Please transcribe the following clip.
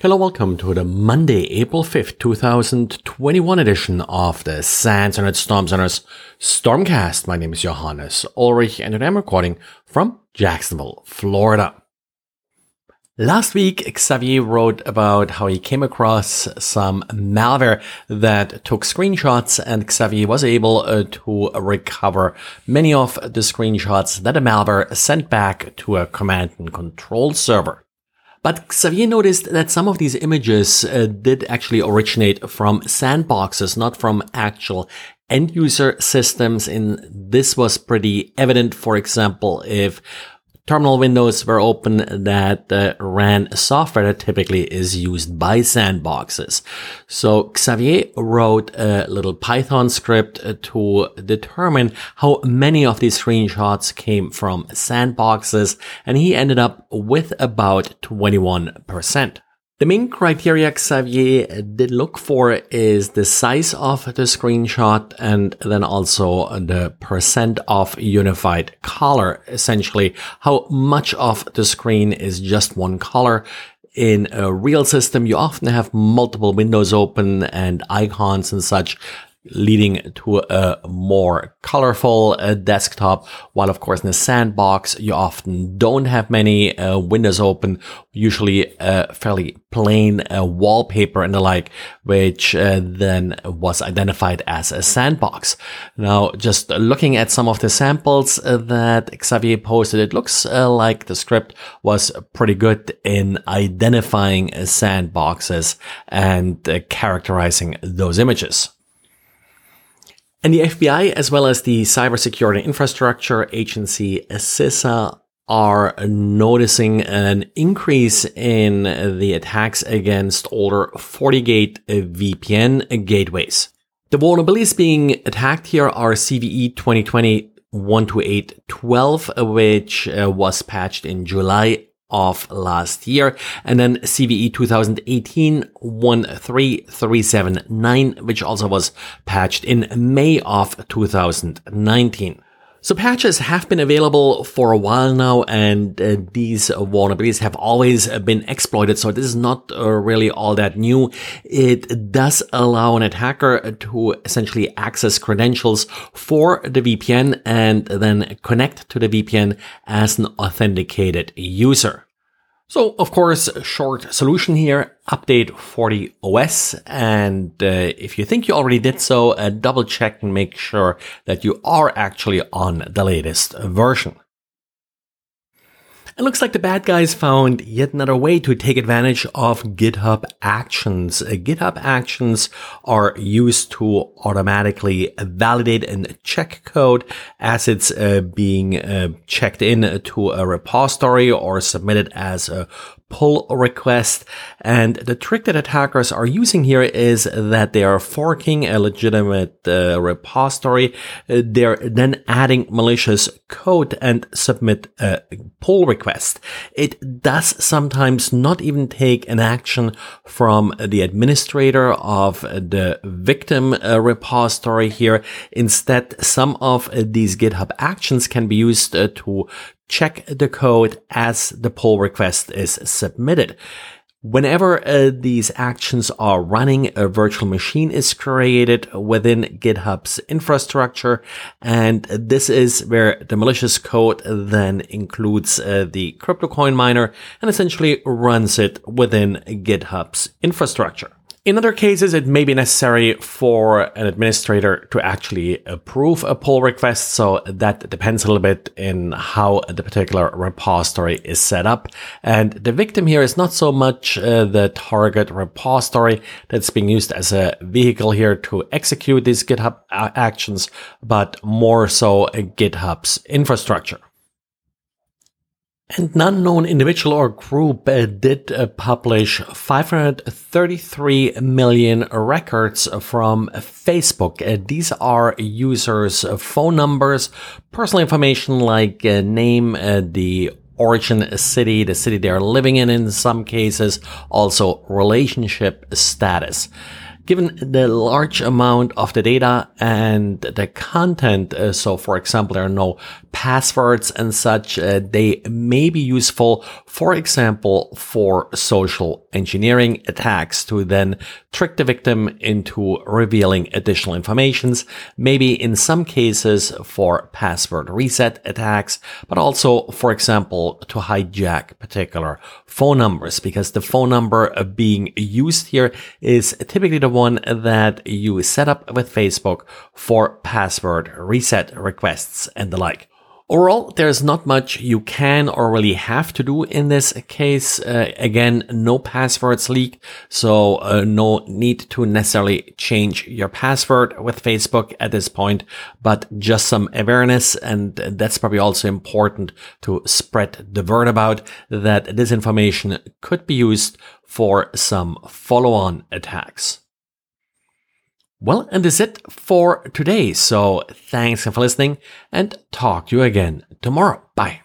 Hello, welcome to the Monday, April 5th, 2021 edition of the SANS Internet Storm Center's Stormcast. My name is Johannes Ulrich and I'm recording from Jacksonville, Florida. Last week, Xavier wrote about how he came across some malware that took screenshots and Xavier was able uh, to recover many of the screenshots that the malware sent back to a command and control server. But Xavier noticed that some of these images uh, did actually originate from sandboxes, not from actual end user systems. And this was pretty evident, for example, if terminal windows were open that uh, ran software that typically is used by sandboxes. So Xavier wrote a little Python script uh, to determine how many of these screenshots came from sandboxes, and he ended up with about 21%. The main criteria Xavier did look for is the size of the screenshot and then also the percent of unified color, essentially how much of the screen is just one color. In a real system, you often have multiple windows open and icons and such leading to a more colorful uh, desktop. While of course in the sandbox, you often don't have many uh, windows open, usually a fairly plain uh, wallpaper and the like, which uh, then was identified as a sandbox. Now, just looking at some of the samples uh, that Xavier posted, it looks uh, like the script was pretty good in identifying sandboxes and characterizing those images. And the FBI, as well as the Cybersecurity Infrastructure Agency, CISA, are noticing an increase in the attacks against older FortiGate VPN gateways. The vulnerabilities being attacked here are CVE 2020 12812, which uh, was patched in July of last year. And then CVE 2018 13379, which also was patched in May of 2019. So patches have been available for a while now, and uh, these vulnerabilities have always been exploited. So this is not uh, really all that new. It does allow an attacker to essentially access credentials for the VPN and then connect to the VPN as an authenticated user. So, of course, short solution here, update FortiOS. And uh, if you think you already did so, uh, double check and make sure that you are actually on the latest version. It looks like the bad guys found yet another way to take advantage of GitHub Actions. Uh, GitHub Actions are used to automatically validate and check code as it's uh, being uh, checked in to a repository or submitted as a pull request. And the trick that attackers are using here is that they are forking a legitimate uh, repository. Uh, they're then adding malicious code and submit a pull request. It does sometimes not even take an action from the administrator of the victim uh, repository here. Instead, some of these GitHub actions can be used uh, to check the code as the pull request is submitted. Whenever uh, these actions are running, a virtual machine is created within GitHub's infrastructure. And this is where the malicious code then includes uh, the CryptoCoin miner and essentially runs it within GitHub's infrastructure. In other cases, it may be necessary for an administrator to actually approve a pull request. So that depends a little bit in how the particular repository is set up. And the victim here is not so much uh, the target repository that's being used as a vehicle here to execute these GitHub actions, but more so GitHub's infrastructure. And none known individual or group uh, did uh, publish 533 million records from Facebook. Uh, these are users' phone numbers, personal information like uh, name, uh, the origin city, the city they're living in in some cases, also relationship status. given the large amount of the data and the content, uh, so for example, there are no passwords and such, uh, they may be useful, for example, for social engineering attacks to then trick the victim into revealing additional informations, maybe in some cases for password reset attacks, but also, for example, to hijack particular phone numbers because the phone number being used here is typically the one that you set up with Facebook for password reset requests and the like. Overall, there's not much you can or really have to do in this case. Uh, again, no passwords leak, so uh, no need to necessarily change your password with Facebook at this point, but just some awareness. And that's probably also important to spread the word about that this information could be used for some follow-on attacks. Well, and that's it for today. So thanks for listening and talk to you again tomorrow. Bye.